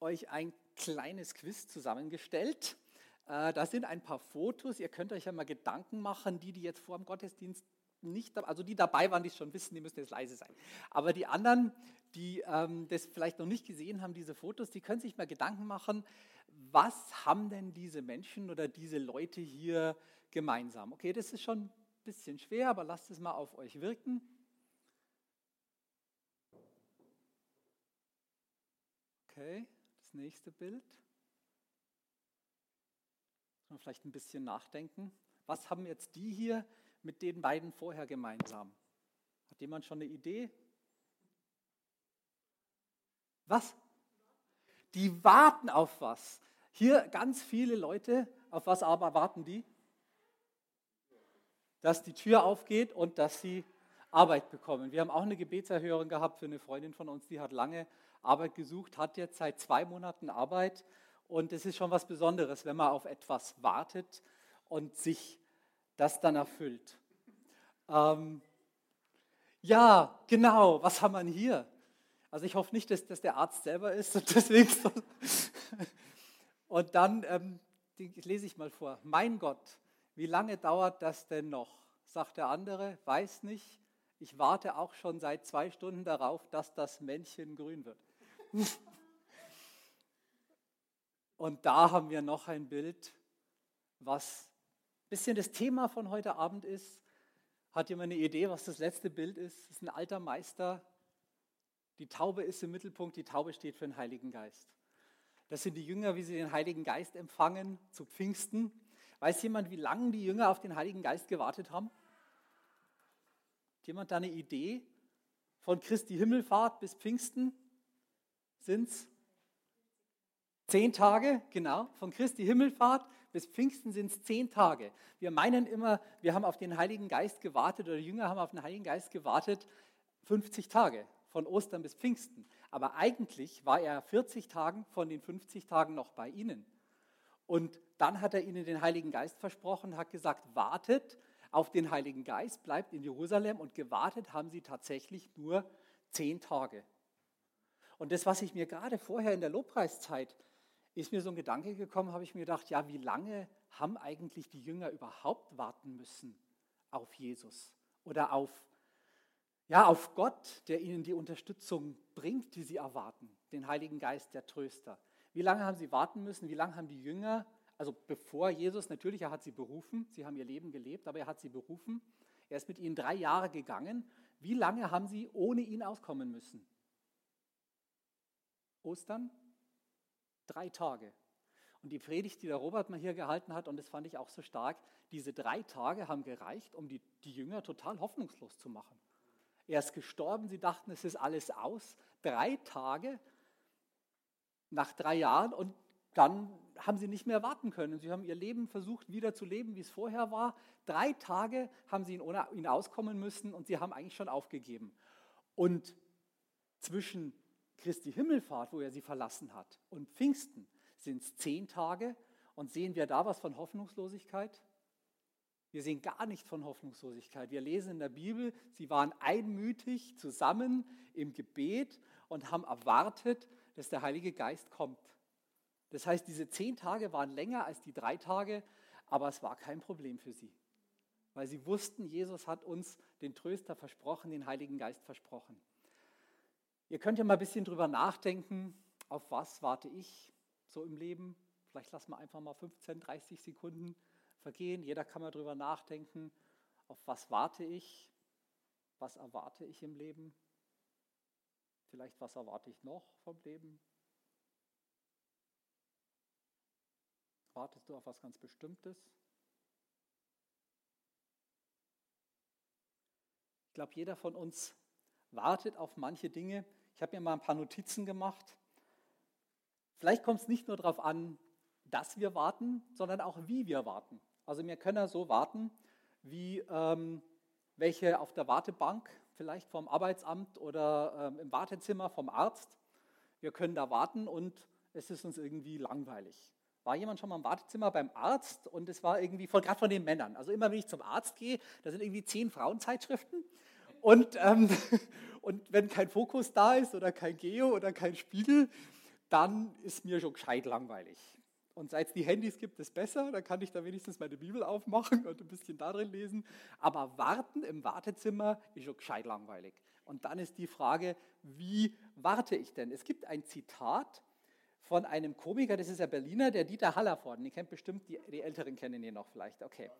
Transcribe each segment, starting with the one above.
euch ein kleines Quiz zusammengestellt. Äh, da sind ein paar Fotos. Ihr könnt euch ja mal Gedanken machen, die, die jetzt vor dem Gottesdienst nicht, also die dabei waren, die es schon wissen, die müssen jetzt leise sein. Aber die anderen, die ähm, das vielleicht noch nicht gesehen haben, diese Fotos, die können sich mal Gedanken machen, was haben denn diese Menschen oder diese Leute hier gemeinsam? Okay, das ist schon ein bisschen schwer, aber lasst es mal auf euch wirken. Okay nächste Bild. Und vielleicht ein bisschen nachdenken. Was haben jetzt die hier mit den beiden vorher gemeinsam? Hat jemand schon eine Idee? Was? Die warten auf was. Hier ganz viele Leute, auf was aber warten die? Dass die Tür aufgeht und dass sie Arbeit bekommen. Wir haben auch eine Gebetserhörung gehabt für eine Freundin von uns, die hat lange Arbeit gesucht, hat jetzt seit zwei Monaten Arbeit und es ist schon was Besonderes, wenn man auf etwas wartet und sich das dann erfüllt. Ähm, ja, genau, was haben wir hier? Also ich hoffe nicht, dass das der Arzt selber ist und deswegen so. Und dann ähm, lese ich mal vor. Mein Gott, wie lange dauert das denn noch? Sagt der andere, weiß nicht. Ich warte auch schon seit zwei Stunden darauf, dass das Männchen grün wird. Und da haben wir noch ein Bild, was ein bisschen das Thema von heute Abend ist. Hat jemand eine Idee, was das letzte Bild ist? Das ist ein alter Meister. Die Taube ist im Mittelpunkt. Die Taube steht für den Heiligen Geist. Das sind die Jünger, wie sie den Heiligen Geist empfangen zu Pfingsten. Weiß jemand, wie lange die Jünger auf den Heiligen Geist gewartet haben? Hat jemand da eine Idee? Von Christi Himmelfahrt bis Pfingsten? Sind es zehn Tage, genau, von Christi Himmelfahrt bis Pfingsten sind es zehn Tage. Wir meinen immer, wir haben auf den Heiligen Geist gewartet oder die Jünger haben auf den Heiligen Geist gewartet 50 Tage, von Ostern bis Pfingsten. Aber eigentlich war er 40 Tagen von den 50 Tagen noch bei ihnen. Und dann hat er ihnen den Heiligen Geist versprochen, hat gesagt, wartet auf den Heiligen Geist, bleibt in Jerusalem und gewartet haben sie tatsächlich nur zehn Tage. Und das, was ich mir gerade vorher in der Lobpreiszeit, ist mir so ein Gedanke gekommen, habe ich mir gedacht, ja, wie lange haben eigentlich die Jünger überhaupt warten müssen auf Jesus oder auf, ja, auf Gott, der ihnen die Unterstützung bringt, die sie erwarten, den Heiligen Geist, der Tröster. Wie lange haben sie warten müssen? Wie lange haben die Jünger, also bevor Jesus, natürlich, er hat sie berufen, sie haben ihr Leben gelebt, aber er hat sie berufen. Er ist mit ihnen drei Jahre gegangen. Wie lange haben sie ohne ihn auskommen müssen? Ostern? Drei Tage. Und die Predigt, die der Robert mal hier gehalten hat, und das fand ich auch so stark, diese drei Tage haben gereicht, um die, die Jünger total hoffnungslos zu machen. Er ist gestorben, sie dachten, es ist alles aus. Drei Tage nach drei Jahren und dann haben sie nicht mehr warten können. Sie haben ihr Leben versucht, wieder zu leben, wie es vorher war. Drei Tage haben sie ihn auskommen müssen und sie haben eigentlich schon aufgegeben. Und zwischen Christi Himmelfahrt, wo er sie verlassen hat, und Pfingsten sind es zehn Tage. Und sehen wir da was von Hoffnungslosigkeit? Wir sehen gar nicht von Hoffnungslosigkeit. Wir lesen in der Bibel, sie waren einmütig zusammen im Gebet und haben erwartet, dass der Heilige Geist kommt. Das heißt, diese zehn Tage waren länger als die drei Tage, aber es war kein Problem für sie, weil sie wussten, Jesus hat uns den Tröster versprochen, den Heiligen Geist versprochen. Ihr könnt ja mal ein bisschen drüber nachdenken, auf was warte ich so im Leben. Vielleicht lassen wir einfach mal 15, 30 Sekunden vergehen. Jeder kann mal drüber nachdenken, auf was warte ich, was erwarte ich im Leben. Vielleicht was erwarte ich noch vom Leben. Wartest du auf was ganz Bestimmtes? Ich glaube, jeder von uns wartet auf manche Dinge. Ich habe mir mal ein paar Notizen gemacht. Vielleicht kommt es nicht nur darauf an, dass wir warten, sondern auch wie wir warten. Also wir können ja so warten, wie ähm, welche auf der Wartebank, vielleicht vom Arbeitsamt oder ähm, im Wartezimmer vom Arzt. Wir können da warten und es ist uns irgendwie langweilig. War jemand schon mal im Wartezimmer beim Arzt und es war irgendwie, gerade von den Männern. Also immer wenn ich zum Arzt gehe, da sind irgendwie zehn Frauenzeitschriften und, ähm, und wenn kein Fokus da ist oder kein Geo oder kein Spiegel, dann ist mir schon gescheit langweilig. Und seit es die Handys gibt, ist besser. Da kann ich da wenigstens meine Bibel aufmachen und ein bisschen da drin lesen. Aber warten im Wartezimmer ist schon gescheit langweilig. Und dann ist die Frage, wie warte ich denn? Es gibt ein Zitat von einem Komiker, das ist der Berliner, der Dieter Hallervorden. Ihr kennt bestimmt, die, die Älteren kennen ihn noch vielleicht. Okay.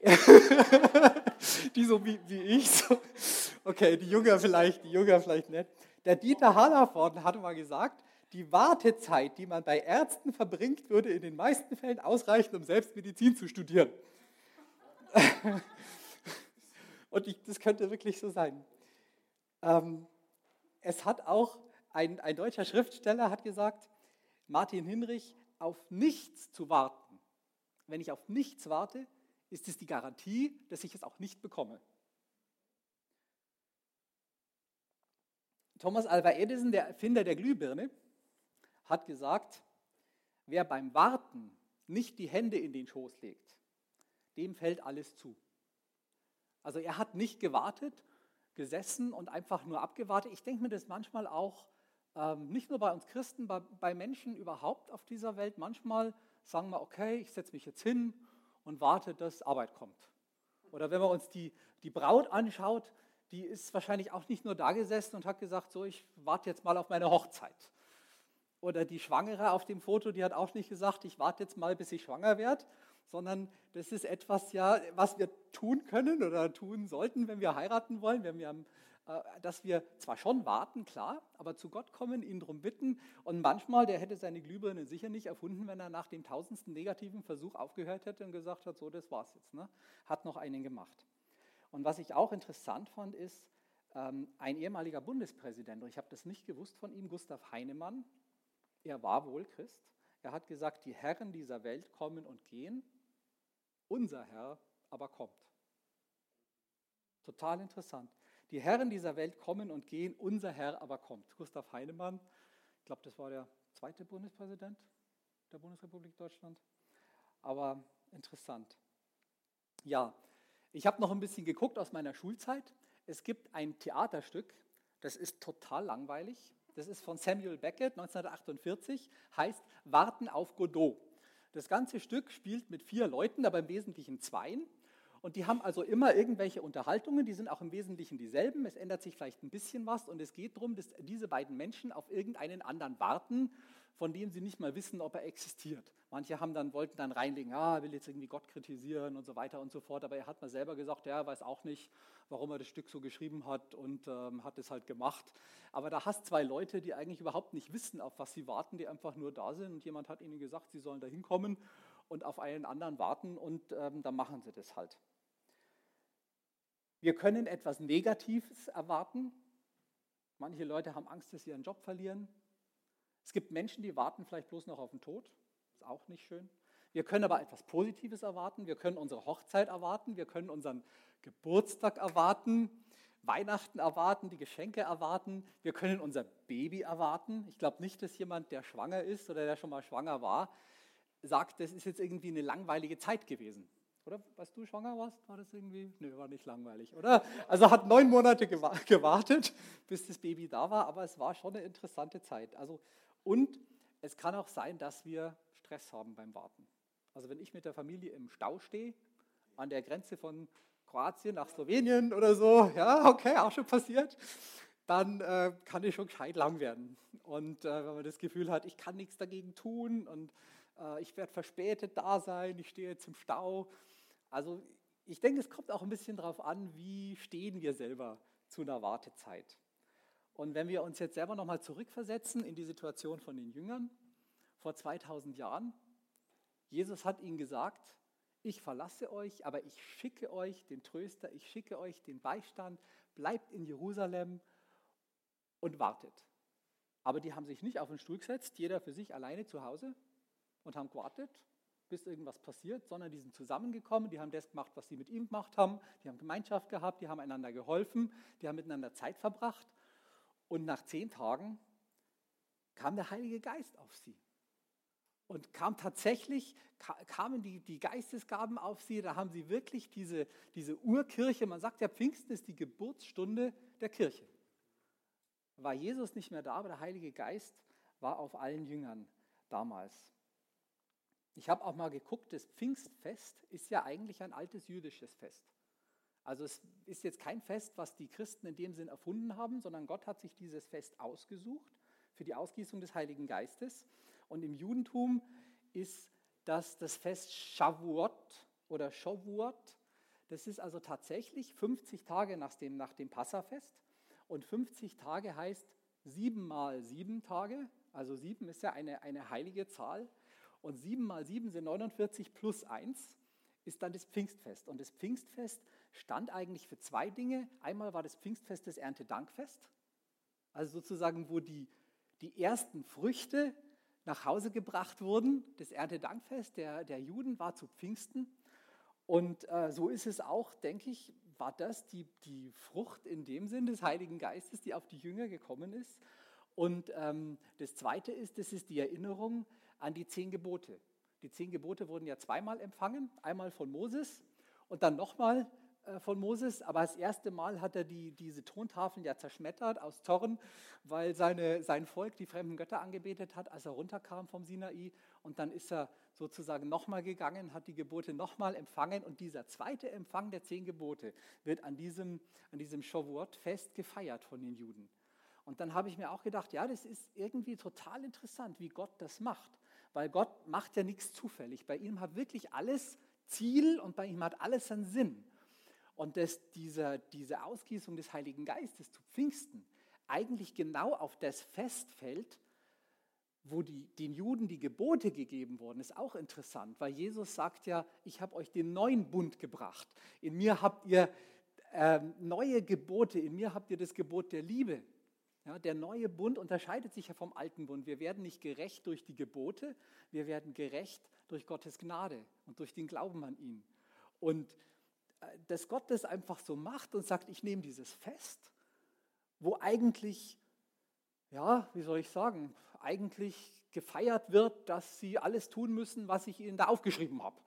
die so wie, wie ich. So. Okay, die Jünger vielleicht, die Jünger vielleicht nicht. Der Dieter Hallervorden hatte mal gesagt, die Wartezeit, die man bei Ärzten verbringt, würde in den meisten Fällen ausreichen, um selbst Medizin zu studieren. Und ich, das könnte wirklich so sein. Ähm, es hat auch ein, ein deutscher Schriftsteller hat gesagt, Martin Hinrich, auf nichts zu warten. Wenn ich auf nichts warte, ist es die Garantie, dass ich es auch nicht bekomme. Thomas Alva Edison, der Erfinder der Glühbirne, hat gesagt, wer beim Warten nicht die Hände in den Schoß legt, dem fällt alles zu. Also er hat nicht gewartet, gesessen und einfach nur abgewartet. Ich denke mir das manchmal auch, ähm, nicht nur bei uns Christen, bei, bei Menschen überhaupt auf dieser Welt. Manchmal sagen wir, okay, ich setze mich jetzt hin und warte, dass Arbeit kommt. Oder wenn man uns die, die Braut anschaut, die ist wahrscheinlich auch nicht nur da gesessen und hat gesagt, so, ich warte jetzt mal auf meine Hochzeit. Oder die Schwangere auf dem Foto, die hat auch nicht gesagt, ich warte jetzt mal, bis ich schwanger werde, sondern das ist etwas, ja, was wir tun können oder tun sollten, wenn wir heiraten wollen, wenn wir, äh, dass wir zwar schon warten, klar, aber zu Gott kommen, ihn darum bitten. Und manchmal, der hätte seine Glühbirne sicher nicht erfunden, wenn er nach dem tausendsten negativen Versuch aufgehört hätte und gesagt hat, so, das war's jetzt. Ne? Hat noch einen gemacht. Und was ich auch interessant fand, ist, ähm, ein ehemaliger Bundespräsident, und ich habe das nicht gewusst von ihm, Gustav Heinemann, er war wohl Christ. Er hat gesagt, die Herren dieser Welt kommen und gehen, unser Herr aber kommt. Total interessant. Die Herren dieser Welt kommen und gehen, unser Herr aber kommt. Gustav Heinemann, ich glaube, das war der zweite Bundespräsident der Bundesrepublik Deutschland. Aber interessant. Ja, ich habe noch ein bisschen geguckt aus meiner Schulzeit. Es gibt ein Theaterstück, das ist total langweilig. Das ist von Samuel Beckett 1948, heißt Warten auf Godot. Das ganze Stück spielt mit vier Leuten, aber im Wesentlichen zweien. Und die haben also immer irgendwelche Unterhaltungen, die sind auch im Wesentlichen dieselben. Es ändert sich vielleicht ein bisschen was und es geht darum, dass diese beiden Menschen auf irgendeinen anderen warten von dem sie nicht mal wissen, ob er existiert. Manche haben dann, wollten dann reinlegen, ah, will jetzt irgendwie Gott kritisieren und so weiter und so fort, aber er hat mal selber gesagt, er weiß auch nicht, warum er das Stück so geschrieben hat und ähm, hat es halt gemacht. Aber da hast zwei Leute, die eigentlich überhaupt nicht wissen, auf was sie warten, die einfach nur da sind und jemand hat ihnen gesagt, sie sollen da hinkommen und auf einen anderen warten und ähm, dann machen sie das halt. Wir können etwas Negatives erwarten. Manche Leute haben Angst, dass sie ihren Job verlieren. Es gibt Menschen, die warten vielleicht bloß noch auf den Tod. Ist auch nicht schön. Wir können aber etwas Positives erwarten. Wir können unsere Hochzeit erwarten. Wir können unseren Geburtstag erwarten, Weihnachten erwarten, die Geschenke erwarten. Wir können unser Baby erwarten. Ich glaube nicht, dass jemand, der schwanger ist oder der schon mal schwanger war, sagt, das ist jetzt irgendwie eine langweilige Zeit gewesen. Oder was du schwanger warst, war das irgendwie? Nö, war nicht langweilig, oder? Also hat neun Monate gewartet, bis das Baby da war, aber es war schon eine interessante Zeit. Also und es kann auch sein, dass wir Stress haben beim Warten. Also wenn ich mit der Familie im Stau stehe, an der Grenze von Kroatien nach Slowenien oder so, ja, okay, auch schon passiert, dann äh, kann es schon gescheit lang werden. Und äh, wenn man das Gefühl hat, ich kann nichts dagegen tun und äh, ich werde verspätet da sein, ich stehe jetzt im Stau. Also ich denke, es kommt auch ein bisschen darauf an, wie stehen wir selber zu einer Wartezeit. Und wenn wir uns jetzt selber nochmal zurückversetzen in die Situation von den Jüngern vor 2000 Jahren, Jesus hat ihnen gesagt, ich verlasse euch, aber ich schicke euch den Tröster, ich schicke euch den Beistand, bleibt in Jerusalem und wartet. Aber die haben sich nicht auf den Stuhl gesetzt, jeder für sich alleine zu Hause und haben gewartet, bis irgendwas passiert, sondern die sind zusammengekommen, die haben das gemacht, was sie mit ihm gemacht haben, die haben Gemeinschaft gehabt, die haben einander geholfen, die haben miteinander Zeit verbracht. Und nach zehn Tagen kam der Heilige Geist auf sie. Und kam tatsächlich, kamen die, die Geistesgaben auf sie, da haben sie wirklich diese, diese Urkirche, man sagt ja, Pfingsten ist die Geburtsstunde der Kirche. War Jesus nicht mehr da, aber der Heilige Geist war auf allen Jüngern damals. Ich habe auch mal geguckt, das Pfingstfest ist ja eigentlich ein altes jüdisches Fest. Also es ist jetzt kein Fest, was die Christen in dem Sinn erfunden haben, sondern Gott hat sich dieses Fest ausgesucht für die Ausgießung des Heiligen Geistes. Und im Judentum ist das das Fest Shavuot oder Shavuot. Das ist also tatsächlich 50 Tage nach dem, nach dem Passafest. Und 50 Tage heißt sieben mal sieben Tage. Also sieben ist ja eine, eine heilige Zahl. Und sieben mal sieben sind 49 plus eins ist dann das Pfingstfest. Und das Pfingstfest stand eigentlich für zwei Dinge. Einmal war das Pfingstfest das Erntedankfest, also sozusagen, wo die, die ersten Früchte nach Hause gebracht wurden. Das Erntedankfest der, der Juden war zu Pfingsten. Und äh, so ist es auch, denke ich, war das die, die Frucht in dem Sinn des Heiligen Geistes, die auf die Jünger gekommen ist. Und ähm, das Zweite ist, das ist die Erinnerung an die zehn Gebote. Die zehn Gebote wurden ja zweimal empfangen, einmal von Moses und dann nochmal von Moses, aber das erste Mal hat er die, diese Tontafeln ja zerschmettert aus Zorn, weil seine, sein Volk die fremden Götter angebetet hat, als er runterkam vom Sinai. Und dann ist er sozusagen nochmal gegangen, hat die Gebote nochmal empfangen. Und dieser zweite Empfang der zehn Gebote wird an diesem, an diesem Shavuot-Fest gefeiert von den Juden. Und dann habe ich mir auch gedacht, ja, das ist irgendwie total interessant, wie Gott das macht. Weil Gott macht ja nichts zufällig. Bei ihm hat wirklich alles Ziel und bei ihm hat alles einen Sinn und dass dieser, diese Ausgießung des Heiligen Geistes zu Pfingsten eigentlich genau auf das Fest fällt, wo die, den Juden die Gebote gegeben wurden, ist auch interessant, weil Jesus sagt ja, ich habe euch den neuen Bund gebracht. In mir habt ihr äh, neue Gebote, in mir habt ihr das Gebot der Liebe. Ja, der neue Bund unterscheidet sich ja vom alten Bund. Wir werden nicht gerecht durch die Gebote, wir werden gerecht durch Gottes Gnade und durch den Glauben an ihn. Und dass Gott das einfach so macht und sagt, ich nehme dieses Fest, wo eigentlich, ja, wie soll ich sagen, eigentlich gefeiert wird, dass sie alles tun müssen, was ich ihnen da aufgeschrieben habe.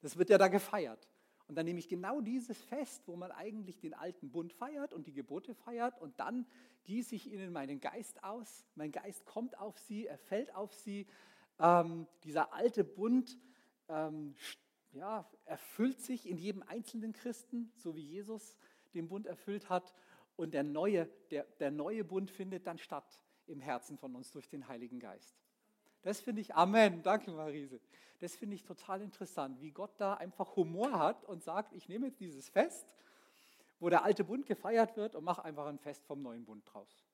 Das wird ja da gefeiert. Und dann nehme ich genau dieses Fest, wo man eigentlich den alten Bund feiert und die Gebote feiert, und dann gieße ich ihnen meinen Geist aus. Mein Geist kommt auf sie, er fällt auf sie. Ähm, dieser alte Bund ähm, ja, erfüllt sich in jedem einzelnen Christen, so wie Jesus den Bund erfüllt hat. Und der neue, der, der neue Bund findet dann statt im Herzen von uns durch den Heiligen Geist. Das finde ich, Amen, danke Marise. Das finde ich total interessant, wie Gott da einfach Humor hat und sagt, ich nehme jetzt dieses Fest, wo der alte Bund gefeiert wird und mache einfach ein Fest vom neuen Bund draus.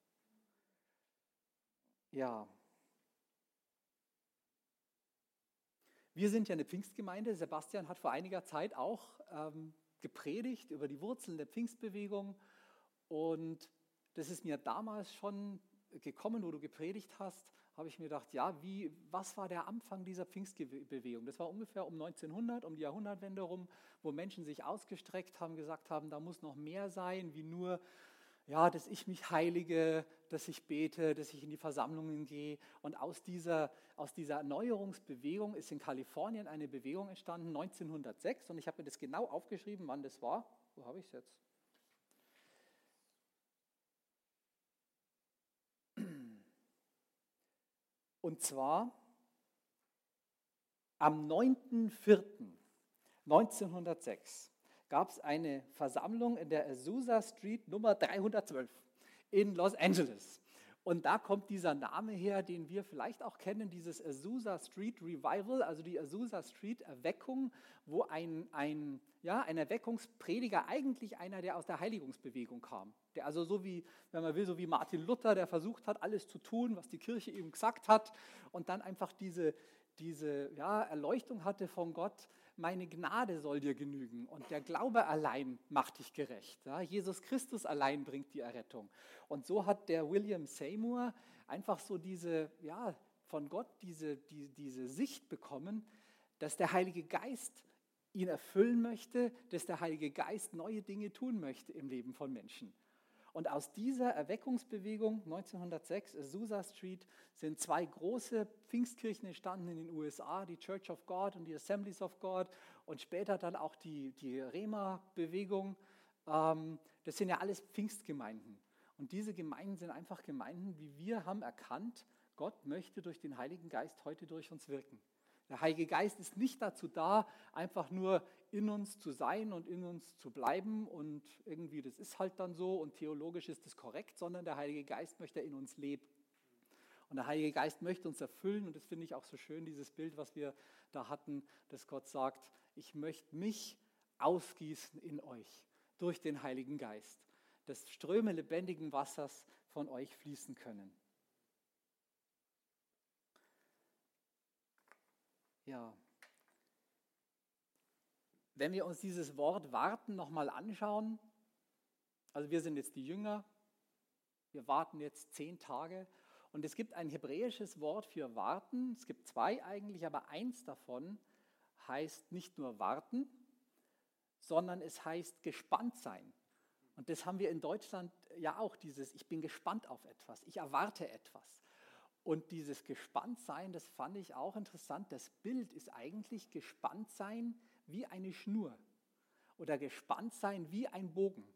Ja, Wir sind ja eine Pfingstgemeinde. Sebastian hat vor einiger Zeit auch ähm, gepredigt über die Wurzeln der Pfingstbewegung. Und das ist mir damals schon gekommen, wo du gepredigt hast, habe ich mir gedacht, ja, wie, was war der Anfang dieser Pfingstbewegung? Das war ungefähr um 1900, um die Jahrhundertwende rum, wo Menschen sich ausgestreckt haben, gesagt haben, da muss noch mehr sein, wie nur ja, dass ich mich heilige, dass ich bete, dass ich in die Versammlungen gehe. Und aus dieser, aus dieser Erneuerungsbewegung ist in Kalifornien eine Bewegung entstanden, 1906. Und ich habe mir das genau aufgeschrieben, wann das war. Wo habe ich es jetzt? Und zwar am 9.4.1906 gab es eine Versammlung in der Azusa Street Nummer 312 in Los Angeles. Und da kommt dieser Name her, den wir vielleicht auch kennen, dieses Azusa Street Revival, also die Azusa Street Erweckung, wo ein, ein, ja, ein Erweckungsprediger eigentlich einer, der aus der Heiligungsbewegung kam. Der also so wie, wenn man will, so wie Martin Luther, der versucht hat, alles zu tun, was die Kirche ihm gesagt hat und dann einfach diese, diese ja, Erleuchtung hatte von Gott, meine Gnade soll dir genügen und der Glaube allein macht dich gerecht. Ja? Jesus Christus allein bringt die Errettung. Und so hat der William Seymour einfach so diese, ja, von Gott diese, die, diese Sicht bekommen, dass der Heilige Geist ihn erfüllen möchte, dass der Heilige Geist neue Dinge tun möchte im Leben von Menschen. Und aus dieser Erweckungsbewegung 1906, Azusa Street, sind zwei große Pfingstkirchen entstanden in den USA, die Church of God und die Assemblies of God und später dann auch die, die Rema-Bewegung. Ähm, das sind ja alles Pfingstgemeinden. Und diese Gemeinden sind einfach Gemeinden, wie wir haben erkannt, Gott möchte durch den Heiligen Geist heute durch uns wirken. Der Heilige Geist ist nicht dazu da, einfach nur in uns zu sein und in uns zu bleiben und irgendwie, das ist halt dann so und theologisch ist das korrekt, sondern der Heilige Geist möchte in uns leben. Und der Heilige Geist möchte uns erfüllen und das finde ich auch so schön, dieses Bild, was wir da hatten, dass Gott sagt, ich möchte mich ausgießen in euch durch den Heiligen Geist, dass Ströme lebendigen Wassers von euch fließen können. Ja. Wenn wir uns dieses Wort warten nochmal anschauen, also wir sind jetzt die Jünger, wir warten jetzt zehn Tage und es gibt ein hebräisches Wort für warten, es gibt zwei eigentlich, aber eins davon heißt nicht nur warten, sondern es heißt gespannt sein. Und das haben wir in Deutschland ja auch, dieses Ich bin gespannt auf etwas, ich erwarte etwas. Und dieses Gespanntsein, das fand ich auch interessant. Das Bild ist eigentlich Gespanntsein wie eine Schnur oder Gespanntsein wie ein Bogen.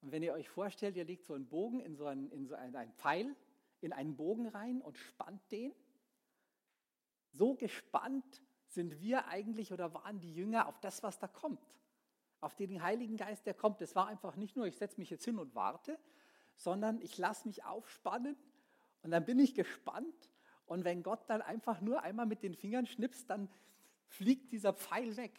Und wenn ihr euch vorstellt, ihr legt so einen Bogen in so einen, in so einen, Pfeil, in einen Bogen rein und spannt den, so gespannt sind wir eigentlich oder waren die Jünger auf das, was da kommt. Auf den Heiligen Geist, der kommt. Das war einfach nicht nur, ich setze mich jetzt hin und warte, sondern ich lasse mich aufspannen und dann bin ich gespannt. Und wenn Gott dann einfach nur einmal mit den Fingern schnipst, dann fliegt dieser Pfeil weg.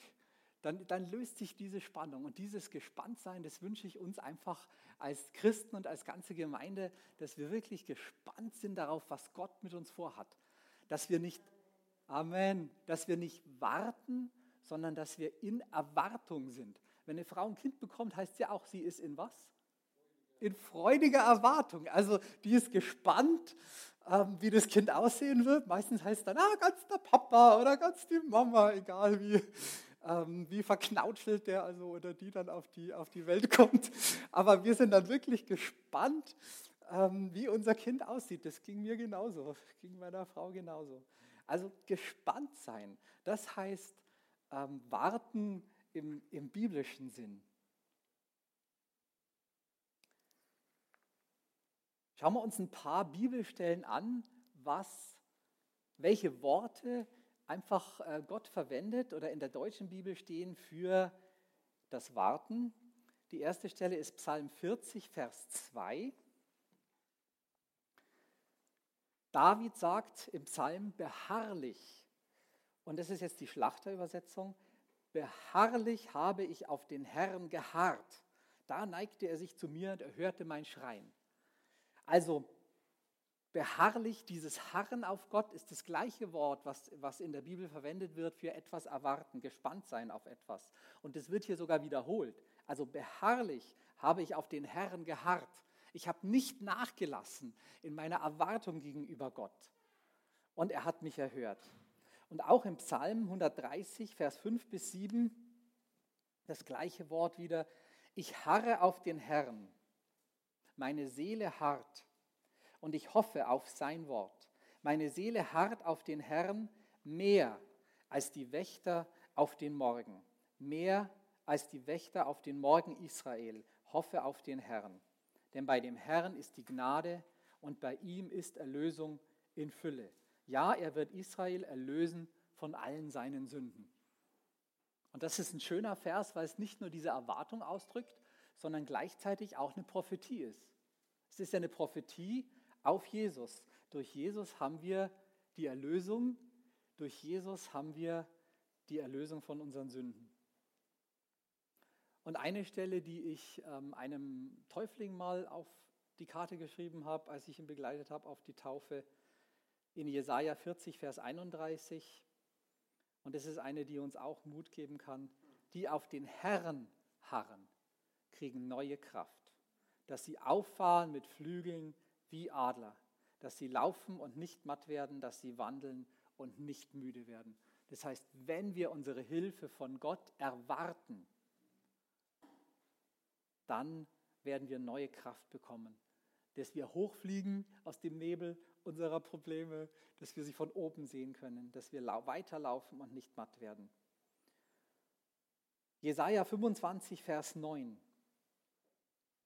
Dann, dann löst sich diese Spannung. Und dieses Gespanntsein, das wünsche ich uns einfach als Christen und als ganze Gemeinde, dass wir wirklich gespannt sind darauf, was Gott mit uns vorhat. Dass wir nicht, Amen, dass wir nicht warten, sondern dass wir in Erwartung sind. Wenn eine Frau ein Kind bekommt, heißt ja auch, sie ist in was? In freudiger Erwartung. Also die ist gespannt, ähm, wie das Kind aussehen wird. Meistens heißt dann, ah, ganz der Papa oder ganz die Mama, egal wie, ähm, wie verknautschelt der also oder die dann auf die, auf die Welt kommt. Aber wir sind dann wirklich gespannt, ähm, wie unser Kind aussieht. Das ging mir genauso, ging meiner Frau genauso. Also gespannt sein, das heißt ähm, warten im, im biblischen Sinn. Schauen wir uns ein paar Bibelstellen an, was, welche Worte einfach äh, Gott verwendet oder in der deutschen Bibel stehen für das Warten. Die erste Stelle ist Psalm 40, Vers 2. David sagt im Psalm beharrlich, und das ist jetzt die Schlachterübersetzung, beharrlich habe ich auf den Herrn geharrt. Da neigte er sich zu mir und er hörte mein Schreien. Also beharrlich, dieses Harren auf Gott ist das gleiche Wort, was, was in der Bibel verwendet wird für etwas erwarten, gespannt sein auf etwas. Und es wird hier sogar wiederholt. Also beharrlich habe ich auf den Herrn geharrt. Ich habe nicht nachgelassen in meiner Erwartung gegenüber Gott. Und er hat mich erhört. Und auch im Psalm 130, Vers 5 bis 7, das gleiche Wort wieder. Ich harre auf den Herrn meine Seele harrt und ich hoffe auf sein Wort. Meine Seele harrt auf den Herrn mehr als die Wächter auf den Morgen. Mehr als die Wächter auf den Morgen Israel. Hoffe auf den Herrn. Denn bei dem Herrn ist die Gnade und bei ihm ist Erlösung in Fülle. Ja, er wird Israel erlösen von allen seinen Sünden. Und das ist ein schöner Vers, weil es nicht nur diese Erwartung ausdrückt, sondern gleichzeitig auch eine Prophetie ist. Es ist ja eine Prophetie auf Jesus. Durch Jesus haben wir die Erlösung, durch Jesus haben wir die Erlösung von unseren Sünden. Und eine Stelle, die ich ähm, einem Täufling mal auf die Karte geschrieben habe, als ich ihn begleitet habe auf die Taufe, in Jesaja 40, Vers 31. Und das ist eine, die uns auch Mut geben kann. Die auf den Herrn harren, kriegen neue Kraft dass sie auffahren mit Flügeln wie Adler. dass sie laufen und nicht matt werden, dass sie wandeln und nicht müde werden. Das heißt, wenn wir unsere Hilfe von Gott erwarten, dann werden wir neue Kraft bekommen, dass wir hochfliegen aus dem Nebel unserer Probleme, dass wir sie von oben sehen können, dass wir weiterlaufen und nicht matt werden. Jesaja 25, Vers 9.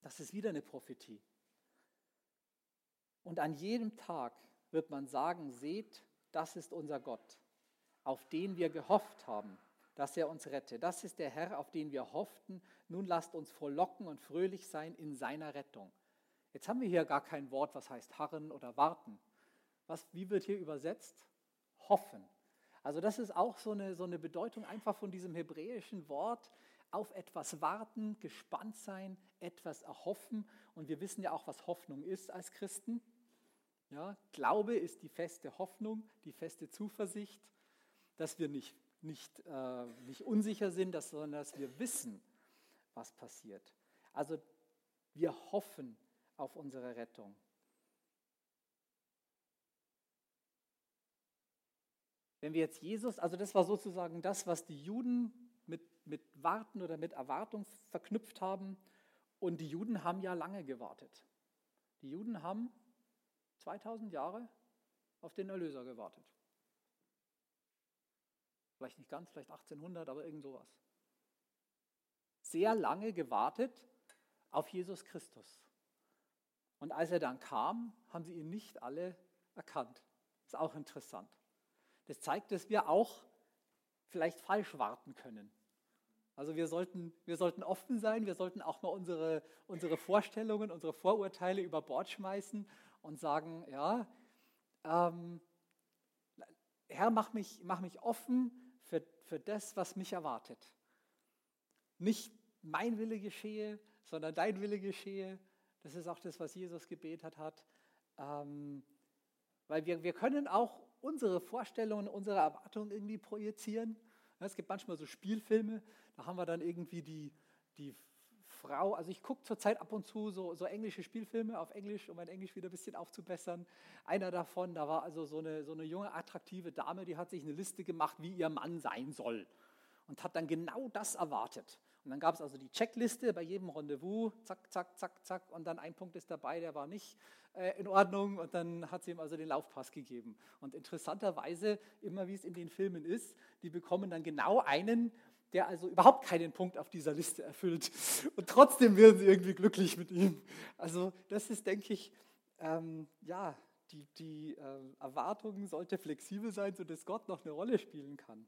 Das ist wieder eine Prophetie. Und an jedem Tag wird man sagen, seht, das ist unser Gott, auf den wir gehofft haben, dass er uns rette. Das ist der Herr, auf den wir hofften. Nun lasst uns frohlocken und fröhlich sein in seiner Rettung. Jetzt haben wir hier gar kein Wort, was heißt harren oder warten. Was, wie wird hier übersetzt? Hoffen. Also das ist auch so eine, so eine Bedeutung einfach von diesem hebräischen Wort, auf etwas warten, gespannt sein, etwas erhoffen. Und wir wissen ja auch, was Hoffnung ist als Christen. Ja, Glaube ist die feste Hoffnung, die feste Zuversicht, dass wir nicht, nicht, äh, nicht unsicher sind, dass, sondern dass wir wissen, was passiert. Also wir hoffen auf unsere Rettung. Wenn wir jetzt Jesus, also das war sozusagen das, was die Juden mit, Warten oder mit Erwartung verknüpft haben. Und die Juden haben ja lange gewartet. Die Juden haben 2000 Jahre auf den Erlöser gewartet. Vielleicht nicht ganz, vielleicht 1800, aber irgend sowas. Sehr lange gewartet auf Jesus Christus. Und als er dann kam, haben sie ihn nicht alle erkannt. Ist auch interessant. Das zeigt, dass wir auch vielleicht falsch warten können. Also wir sollten, wir sollten offen sein, wir sollten auch mal unsere, unsere Vorstellungen, unsere Vorurteile über Bord schmeißen und sagen, ja, ähm, Herr, mach mich, mach mich offen für, für das, was mich erwartet. Nicht mein Wille geschehe, sondern dein Wille geschehe. Das ist auch das, was Jesus gebetet hat. Ähm, weil wir, wir können auch unsere Vorstellungen, unsere Erwartungen irgendwie projizieren. Es gibt manchmal so Spielfilme, da haben wir dann irgendwie die, die Frau, also ich gucke zurzeit ab und zu so, so, englische Spielfilme auf Englisch, um mein Englisch wieder ein bisschen aufzubessern. Einer davon, da war also so eine, so eine junge, attraktive Dame, die hat sich eine Liste gemacht, wie ihr Mann sein soll und hat dann genau das erwartet. Und dann gab es also die Checkliste bei jedem Rendezvous, zack, zack, zack, zack, und dann ein Punkt ist dabei, der war nicht äh, in Ordnung und dann hat sie ihm also den Laufpass gegeben. Und interessanterweise, immer wie es in den Filmen ist, die bekommen dann genau einen der also überhaupt keinen Punkt auf dieser Liste erfüllt. Und trotzdem werden sie irgendwie glücklich mit ihm. Also das ist, denke ich, ähm, ja, die, die äh, Erwartung sollte flexibel sein, sodass Gott noch eine Rolle spielen kann.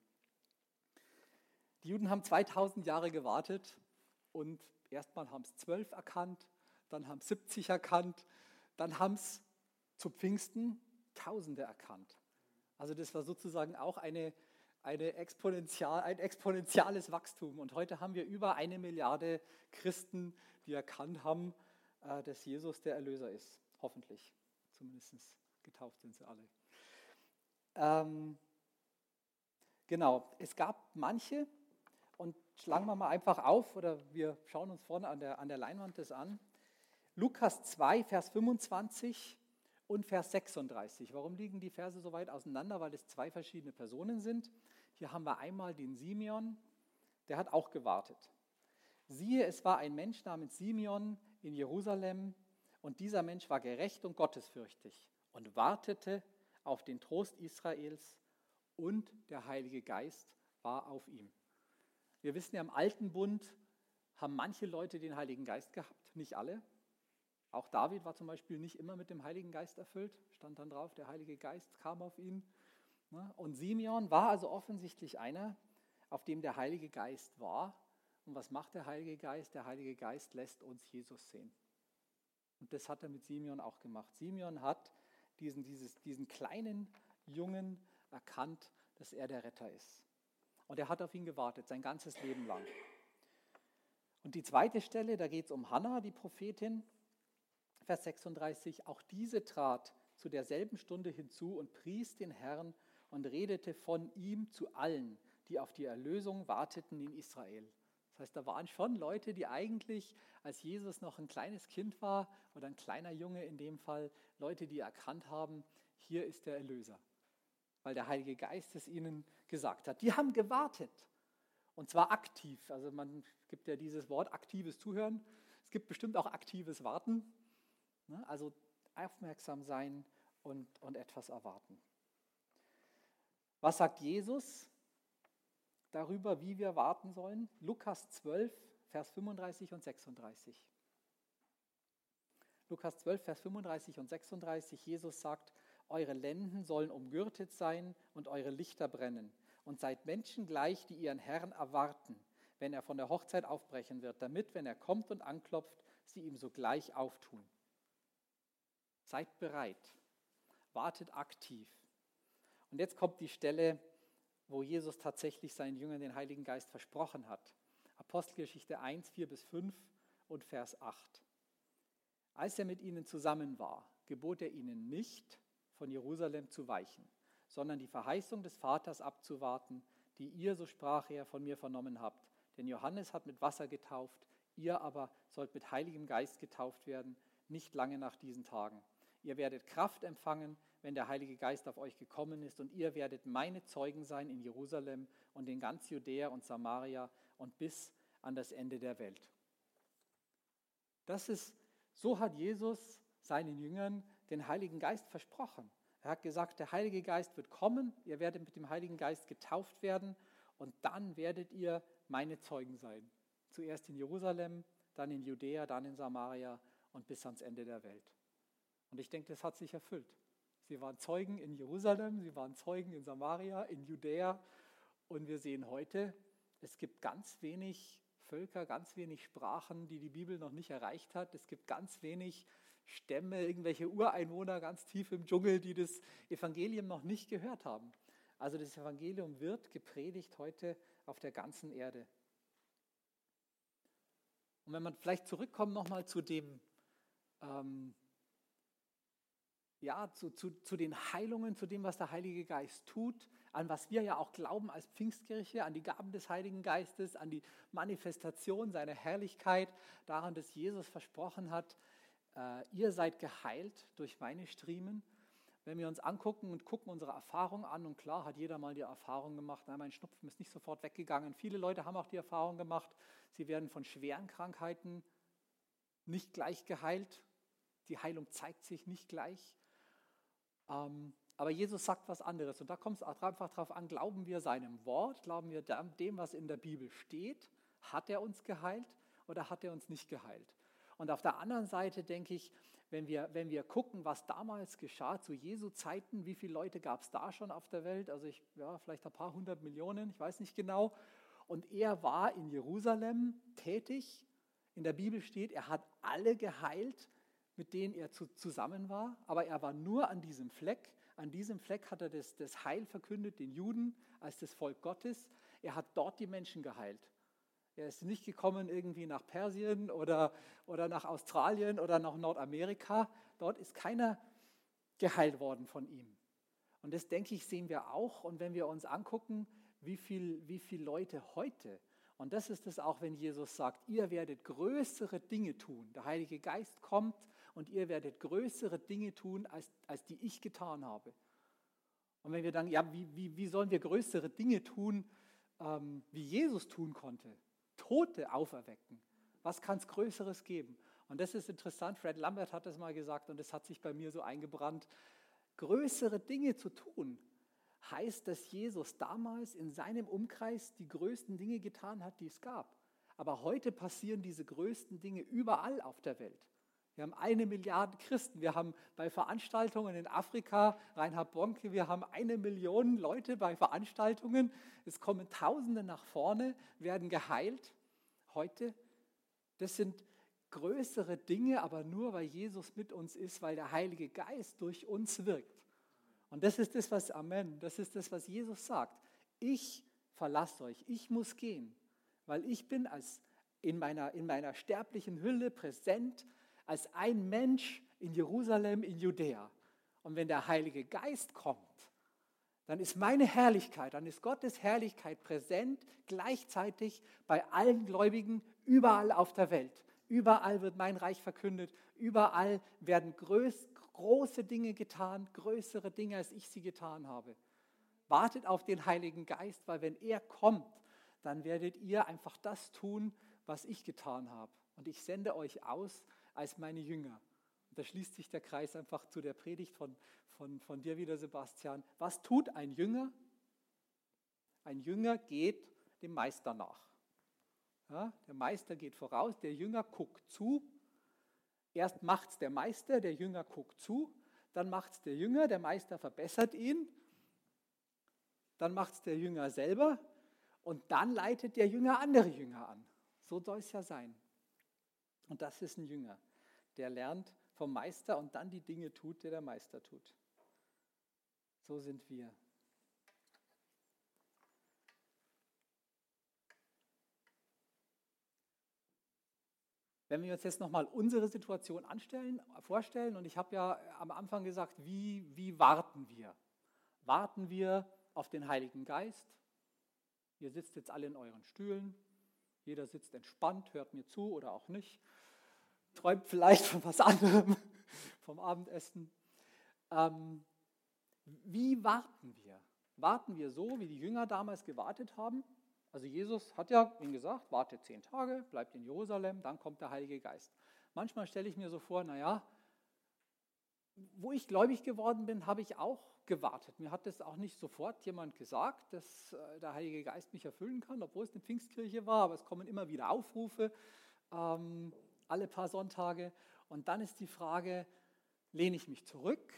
Die Juden haben 2000 Jahre gewartet und erstmal haben es zwölf erkannt, dann haben es 70 erkannt, dann haben es zu Pfingsten Tausende erkannt. Also das war sozusagen auch eine eine Exponential, ein exponentielles Wachstum. Und heute haben wir über eine Milliarde Christen, die erkannt haben, äh, dass Jesus der Erlöser ist. Hoffentlich. Zumindest getauft sind sie alle. Ähm, genau, es gab manche, schlagen wir mal einfach auf, oder wir schauen uns vorne an der, an der Leinwand das an. Lukas 2, Vers 25 und Vers 36. Warum liegen die Verse so weit auseinander? Weil es zwei verschiedene Personen sind. Hier haben wir einmal den Simeon, der hat auch gewartet. Siehe, es war ein Mensch namens Simeon in Jerusalem und dieser Mensch war gerecht und gottesfürchtig und wartete auf den Trost Israels und der Heilige Geist war auf ihm. Wir wissen ja, im Alten Bund haben manche Leute den Heiligen Geist gehabt, nicht alle. Auch David war zum Beispiel nicht immer mit dem Heiligen Geist erfüllt, stand dann drauf, der Heilige Geist kam auf ihn. Ne? Und Simeon war also offensichtlich einer, auf dem der Heilige Geist war. Und was macht der Heilige Geist? Der Heilige Geist lässt uns Jesus sehen. Und das hat er mit Simeon auch gemacht. Simeon hat diesen, dieses, diesen kleinen Jungen erkannt, dass er der Retter ist. Und er hat auf ihn gewartet, sein ganzes Leben lang. Und die zweite Stelle, da geht es um Hannah, die Prophetin, Vers 36. Auch diese trat zu derselben Stunde hinzu und pries den Herrn und redete von ihm zu allen, die auf die Erlösung warteten in Israel. Das heißt, da waren schon Leute, die eigentlich, als Jesus noch ein kleines Kind war oder ein kleiner Junge in dem Fall, Leute, die erkannt haben, hier ist der Erlöser, weil der Heilige Geist es ihnen gesagt hat. Die haben gewartet und zwar aktiv. Also man gibt ja dieses Wort aktives Zuhören. Es gibt bestimmt auch aktives Warten. Ne? Also aufmerksam sein und, und etwas erwarten. Was sagt Jesus darüber, wie wir warten sollen? Lukas 12, Vers 35 und 36. Lukas 12, Vers 35 und 36. Jesus sagt, eure Lenden sollen umgürtet sein und eure Lichter brennen. Und seid Menschen gleich, die ihren Herrn erwarten, wenn er von der Hochzeit aufbrechen wird, damit, wenn er kommt und anklopft, sie ihm sogleich auftun. Seid bereit, wartet aktiv. Und jetzt kommt die Stelle, wo Jesus tatsächlich seinen Jüngern den Heiligen Geist versprochen hat. Apostelgeschichte 1, 4 bis 5 und Vers 8. Als er mit ihnen zusammen war, gebot er ihnen nicht, von Jerusalem zu weichen, sondern die Verheißung des Vaters abzuwarten, die ihr, so sprach er, von mir vernommen habt. Denn Johannes hat mit Wasser getauft, ihr aber sollt mit Heiligem Geist getauft werden, nicht lange nach diesen Tagen. Ihr werdet Kraft empfangen, wenn der Heilige Geist auf euch gekommen ist, und ihr werdet meine Zeugen sein in Jerusalem und in ganz Judäa und Samaria und bis an das Ende der Welt. Das ist, so hat Jesus seinen Jüngern den Heiligen Geist versprochen. Er hat gesagt, der Heilige Geist wird kommen, ihr werdet mit dem Heiligen Geist getauft werden und dann werdet ihr meine Zeugen sein. Zuerst in Jerusalem, dann in Judäa, dann in Samaria und bis ans Ende der Welt. Und ich denke, das hat sich erfüllt. Sie waren Zeugen in Jerusalem, sie waren Zeugen in Samaria, in Judäa und wir sehen heute, es gibt ganz wenig Völker, ganz wenig Sprachen, die die Bibel noch nicht erreicht hat. Es gibt ganz wenig Stämme, irgendwelche Ureinwohner ganz tief im Dschungel, die das Evangelium noch nicht gehört haben. Also das Evangelium wird gepredigt heute auf der ganzen Erde. Und wenn man vielleicht zurückkommt nochmal zu dem, ähm, ja, zu, zu, zu den Heilungen, zu dem, was der Heilige Geist tut, an was wir ja auch glauben als Pfingstkirche, an die Gaben des Heiligen Geistes, an die Manifestation seiner Herrlichkeit, daran, dass Jesus versprochen hat, ihr seid geheilt durch meine Striemen. Wenn wir uns angucken und gucken unsere Erfahrung an, und klar hat jeder mal die Erfahrung gemacht, na, mein Schnupfen ist nicht sofort weggegangen. Viele Leute haben auch die Erfahrung gemacht, sie werden von schweren Krankheiten nicht gleich geheilt. Die Heilung zeigt sich nicht gleich. Ähm, aber Jesus sagt was anderes. Und da kommt es einfach darauf an, glauben wir seinem Wort, glauben wir dem, was in der Bibel steht, hat er uns geheilt oder hat er uns nicht geheilt? Und auf der anderen Seite denke ich, wenn wir, wenn wir gucken, was damals geschah zu Jesu Zeiten, wie viele Leute gab es da schon auf der Welt? Also ich, ja, vielleicht ein paar hundert Millionen, ich weiß nicht genau. Und er war in Jerusalem tätig. In der Bibel steht, er hat alle geheilt, mit denen er zu, zusammen war. Aber er war nur an diesem Fleck. An diesem Fleck hat er das, das Heil verkündet, den Juden als das Volk Gottes. Er hat dort die Menschen geheilt. Er ist nicht gekommen irgendwie nach Persien oder, oder nach Australien oder nach Nordamerika. Dort ist keiner geheilt worden von ihm. Und das, denke ich, sehen wir auch. Und wenn wir uns angucken, wie viele wie viel Leute heute, und das ist es auch, wenn Jesus sagt, ihr werdet größere Dinge tun. Der Heilige Geist kommt und ihr werdet größere Dinge tun, als, als die ich getan habe. Und wenn wir dann, ja, wie, wie, wie sollen wir größere Dinge tun, ähm, wie Jesus tun konnte? Tote auferwecken. Was kann es Größeres geben? Und das ist interessant. Fred Lambert hat das mal gesagt und es hat sich bei mir so eingebrannt. Größere Dinge zu tun heißt, dass Jesus damals in seinem Umkreis die größten Dinge getan hat, die es gab. Aber heute passieren diese größten Dinge überall auf der Welt. Wir haben eine Milliarde Christen. Wir haben bei Veranstaltungen in Afrika, Reinhard Bonke, wir haben eine Million Leute bei Veranstaltungen. Es kommen Tausende nach vorne, werden geheilt heute. Das sind größere Dinge, aber nur weil Jesus mit uns ist, weil der Heilige Geist durch uns wirkt. Und das ist das, was, Amen, das ist das, was Jesus sagt. Ich verlasse euch, ich muss gehen, weil ich bin als in meiner, in meiner sterblichen Hülle präsent als ein Mensch in Jerusalem, in Judäa. Und wenn der Heilige Geist kommt, dann ist meine Herrlichkeit, dann ist Gottes Herrlichkeit präsent gleichzeitig bei allen Gläubigen überall auf der Welt. Überall wird mein Reich verkündet, überall werden größ, große Dinge getan, größere Dinge, als ich sie getan habe. Wartet auf den Heiligen Geist, weil wenn er kommt, dann werdet ihr einfach das tun, was ich getan habe. Und ich sende euch aus als meine Jünger. Und da schließt sich der Kreis einfach zu der Predigt von, von, von dir wieder, Sebastian. Was tut ein Jünger? Ein Jünger geht dem Meister nach. Ja, der Meister geht voraus, der Jünger guckt zu. Erst macht es der Meister, der Jünger guckt zu. Dann macht es der Jünger, der Meister verbessert ihn. Dann macht es der Jünger selber. Und dann leitet der Jünger andere Jünger an. So soll es ja sein. Und das ist ein Jünger, der lernt vom Meister und dann die Dinge tut, die der Meister tut. So sind wir. Wenn wir uns jetzt nochmal unsere Situation anstellen, vorstellen, und ich habe ja am Anfang gesagt, wie, wie warten wir? Warten wir auf den Heiligen Geist? Ihr sitzt jetzt alle in euren Stühlen, jeder sitzt entspannt, hört mir zu oder auch nicht, träumt vielleicht von was anderem, vom Abendessen. Ähm, wie warten wir? Warten wir so, wie die Jünger damals gewartet haben? Also Jesus hat ja, wie gesagt, wartet zehn Tage, bleibt in Jerusalem, dann kommt der Heilige Geist. Manchmal stelle ich mir so vor, naja, wo ich gläubig geworden bin, habe ich auch gewartet. Mir hat das auch nicht sofort jemand gesagt, dass äh, der Heilige Geist mich erfüllen kann, obwohl es eine Pfingstkirche war, aber es kommen immer wieder Aufrufe, ähm, alle paar Sonntage. Und dann ist die Frage, lehne ich mich zurück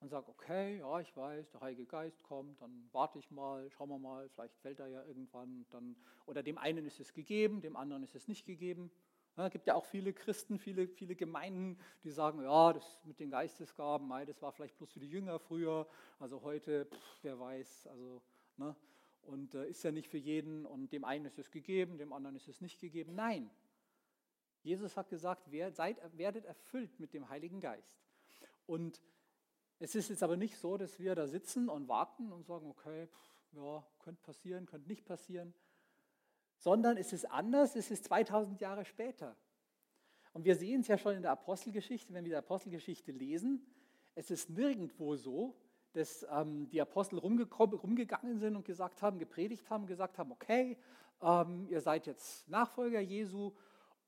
und sage, okay, ja, ich weiß, der Heilige Geist kommt, dann warte ich mal, schauen wir mal, vielleicht fällt er ja irgendwann. Dann, oder dem einen ist es gegeben, dem anderen ist es nicht gegeben. Ja, es gibt ja auch viele Christen, viele, viele Gemeinden, die sagen, ja, das mit den Geistesgaben, das war vielleicht bloß für die Jünger früher, also heute, pff, wer weiß, also, ne, und äh, ist ja nicht für jeden und dem einen ist es gegeben, dem anderen ist es nicht gegeben. Nein, Jesus hat gesagt, seid, werdet erfüllt mit dem Heiligen Geist. Und es ist jetzt aber nicht so, dass wir da sitzen und warten und sagen, okay, pff, ja, könnte passieren, könnte nicht passieren, sondern es ist anders, es ist 2000 Jahre später. Und wir sehen es ja schon in der Apostelgeschichte, wenn wir die Apostelgeschichte lesen, es ist nirgendwo so, dass ähm, die Apostel rumgegangen sind und gesagt haben, gepredigt haben, gesagt haben, okay, ähm, ihr seid jetzt Nachfolger Jesu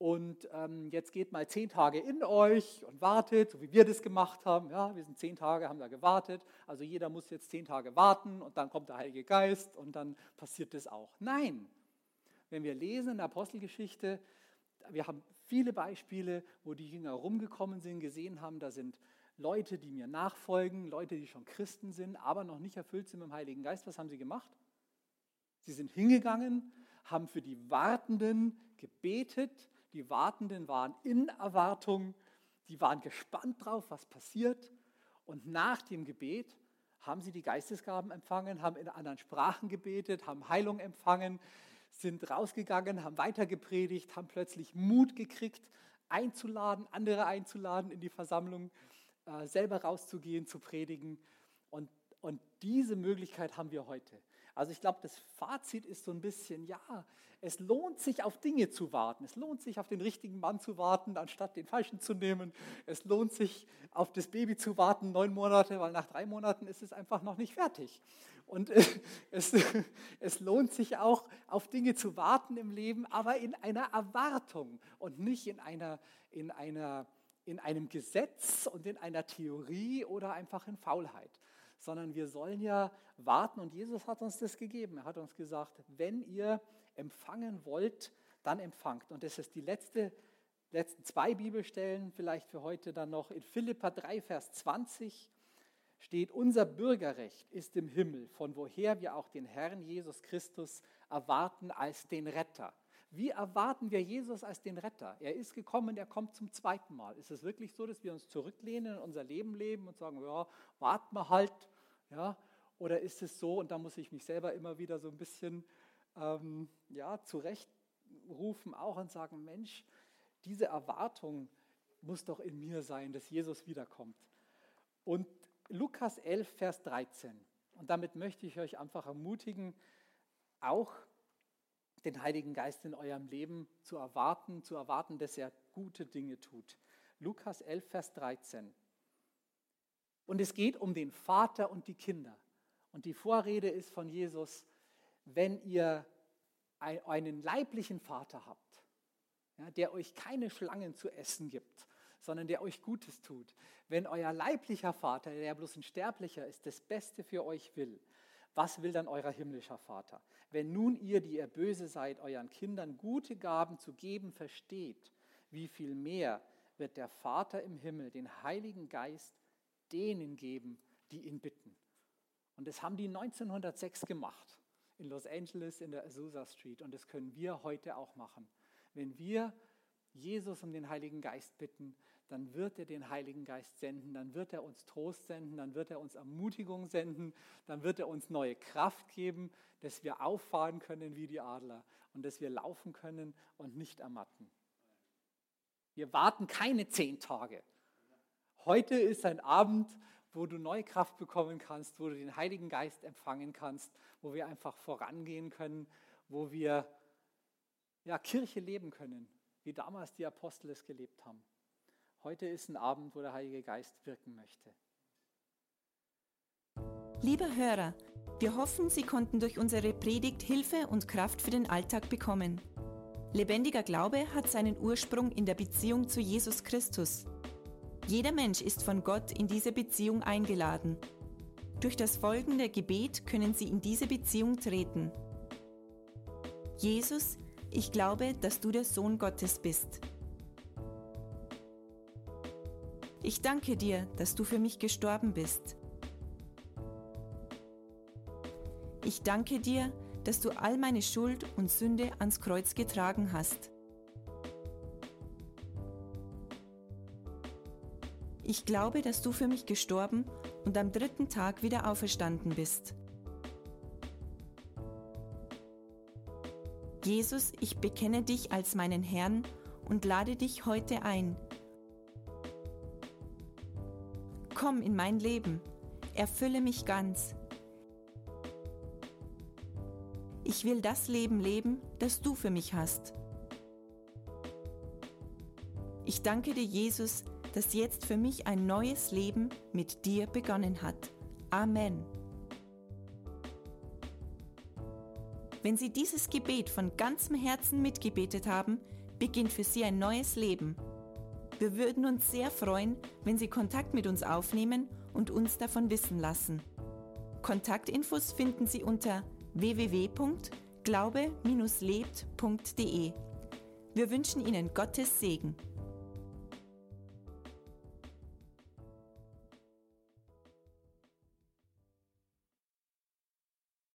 und ähm, jetzt geht mal zehn Tage in euch und wartet, so wie wir das gemacht haben. Ja, wir sind zehn Tage, haben da gewartet. Also jeder muss jetzt zehn Tage warten und dann kommt der Heilige Geist und dann passiert das auch. Nein, wenn wir lesen in der Apostelgeschichte, wir haben viele Beispiele, wo die Jünger rumgekommen sind, gesehen haben, da sind Leute, die mir nachfolgen, Leute, die schon Christen sind, aber noch nicht erfüllt sind mit dem Heiligen Geist. Was haben sie gemacht? Sie sind hingegangen, haben für die Wartenden gebetet die Wartenden waren in Erwartung, die waren gespannt drauf, was passiert. Und nach dem Gebet haben sie die Geistesgaben empfangen, haben in anderen Sprachen gebetet, haben Heilung empfangen, sind rausgegangen, haben weitergepredigt, haben plötzlich Mut gekriegt, einzuladen, andere einzuladen in die Versammlung, äh, selber rauszugehen, zu predigen. Und, und diese Möglichkeit haben wir heute. Also ich glaube, das Fazit ist so ein bisschen, ja, es lohnt sich auf Dinge zu warten. Es lohnt sich auf den richtigen Mann zu warten, anstatt den falschen zu nehmen. Es lohnt sich auf das Baby zu warten, neun Monate, weil nach drei Monaten ist es einfach noch nicht fertig. Und es, es lohnt sich auch, auf Dinge zu warten im Leben, aber in einer Erwartung und nicht in, einer, in, einer, in einem Gesetz und in einer Theorie oder einfach in Faulheit sondern wir sollen ja warten und Jesus hat uns das gegeben. Er hat uns gesagt, wenn ihr empfangen wollt, dann empfangt. Und das ist die letzte, letzten zwei Bibelstellen, vielleicht für heute dann noch. In Philippa 3, Vers 20 steht, unser Bürgerrecht ist im Himmel, von woher wir auch den Herrn Jesus Christus erwarten als den Retter. Wie erwarten wir Jesus als den Retter? Er ist gekommen, er kommt zum zweiten Mal. Ist es wirklich so, dass wir uns zurücklehnen in unser Leben leben und sagen, ja, warten wir halt, ja? Oder ist es so, und da muss ich mich selber immer wieder so ein bisschen ähm, ja, zurechtrufen auch und sagen, Mensch, diese Erwartung muss doch in mir sein, dass Jesus wiederkommt. Und Lukas 11, Vers 13. Und damit möchte ich euch einfach ermutigen, auch den Heiligen Geist in eurem Leben zu erwarten, zu erwarten, dass er gute Dinge tut. Lukas 11, Vers 13. Und es geht um den Vater und die Kinder. Und die Vorrede ist von Jesus, wenn ihr einen leiblichen Vater habt, ja, der euch keine Schlangen zu essen gibt, sondern der euch Gutes tut, wenn euer leiblicher Vater, der bloß ein Sterblicher ist, das Beste für euch will, was will dann euer himmlischer Vater? Wenn nun ihr, die ihr böse seid, euren Kindern gute Gaben zu geben versteht, wie viel mehr wird der Vater im Himmel den Heiligen Geist denen geben, die ihn bitten. Und das haben die 1906 gemacht in Los Angeles in der Azusa Street und das können wir heute auch machen. Wenn wir Jesus um den Heiligen Geist bitten, dann wird er den Heiligen Geist senden, dann wird er uns Trost senden, dann wird er uns Ermutigung senden, dann wird er uns neue Kraft geben, dass wir auffahren können wie die Adler und dass wir laufen können und nicht ermatten. Wir warten keine zehn Tage. Heute ist ein Abend, wo du neue Kraft bekommen kannst, wo du den Heiligen Geist empfangen kannst, wo wir einfach vorangehen können, wo wir ja, Kirche leben können, wie damals die Apostel es gelebt haben. Heute ist ein Abend, wo der Heilige Geist wirken möchte. Lieber Hörer, wir hoffen, Sie konnten durch unsere Predigt Hilfe und Kraft für den Alltag bekommen. Lebendiger Glaube hat seinen Ursprung in der Beziehung zu Jesus Christus. Jeder Mensch ist von Gott in diese Beziehung eingeladen. Durch das folgende Gebet können Sie in diese Beziehung treten. Jesus, ich glaube, dass du der Sohn Gottes bist. Ich danke dir, dass du für mich gestorben bist. Ich danke dir, dass du all meine Schuld und Sünde ans Kreuz getragen hast. Ich glaube, dass du für mich gestorben und am dritten Tag wieder auferstanden bist. Jesus, ich bekenne dich als meinen Herrn und lade dich heute ein. Komm in mein Leben, erfülle mich ganz. Ich will das Leben leben, das du für mich hast. Ich danke dir, Jesus, dass jetzt für mich ein neues Leben mit dir begonnen hat. Amen. Wenn Sie dieses Gebet von ganzem Herzen mitgebetet haben, beginnt für Sie ein neues Leben. Wir würden uns sehr freuen, wenn Sie Kontakt mit uns aufnehmen und uns davon wissen lassen. Kontaktinfos finden Sie unter www.glaube-lebt.de. Wir wünschen Ihnen Gottes Segen.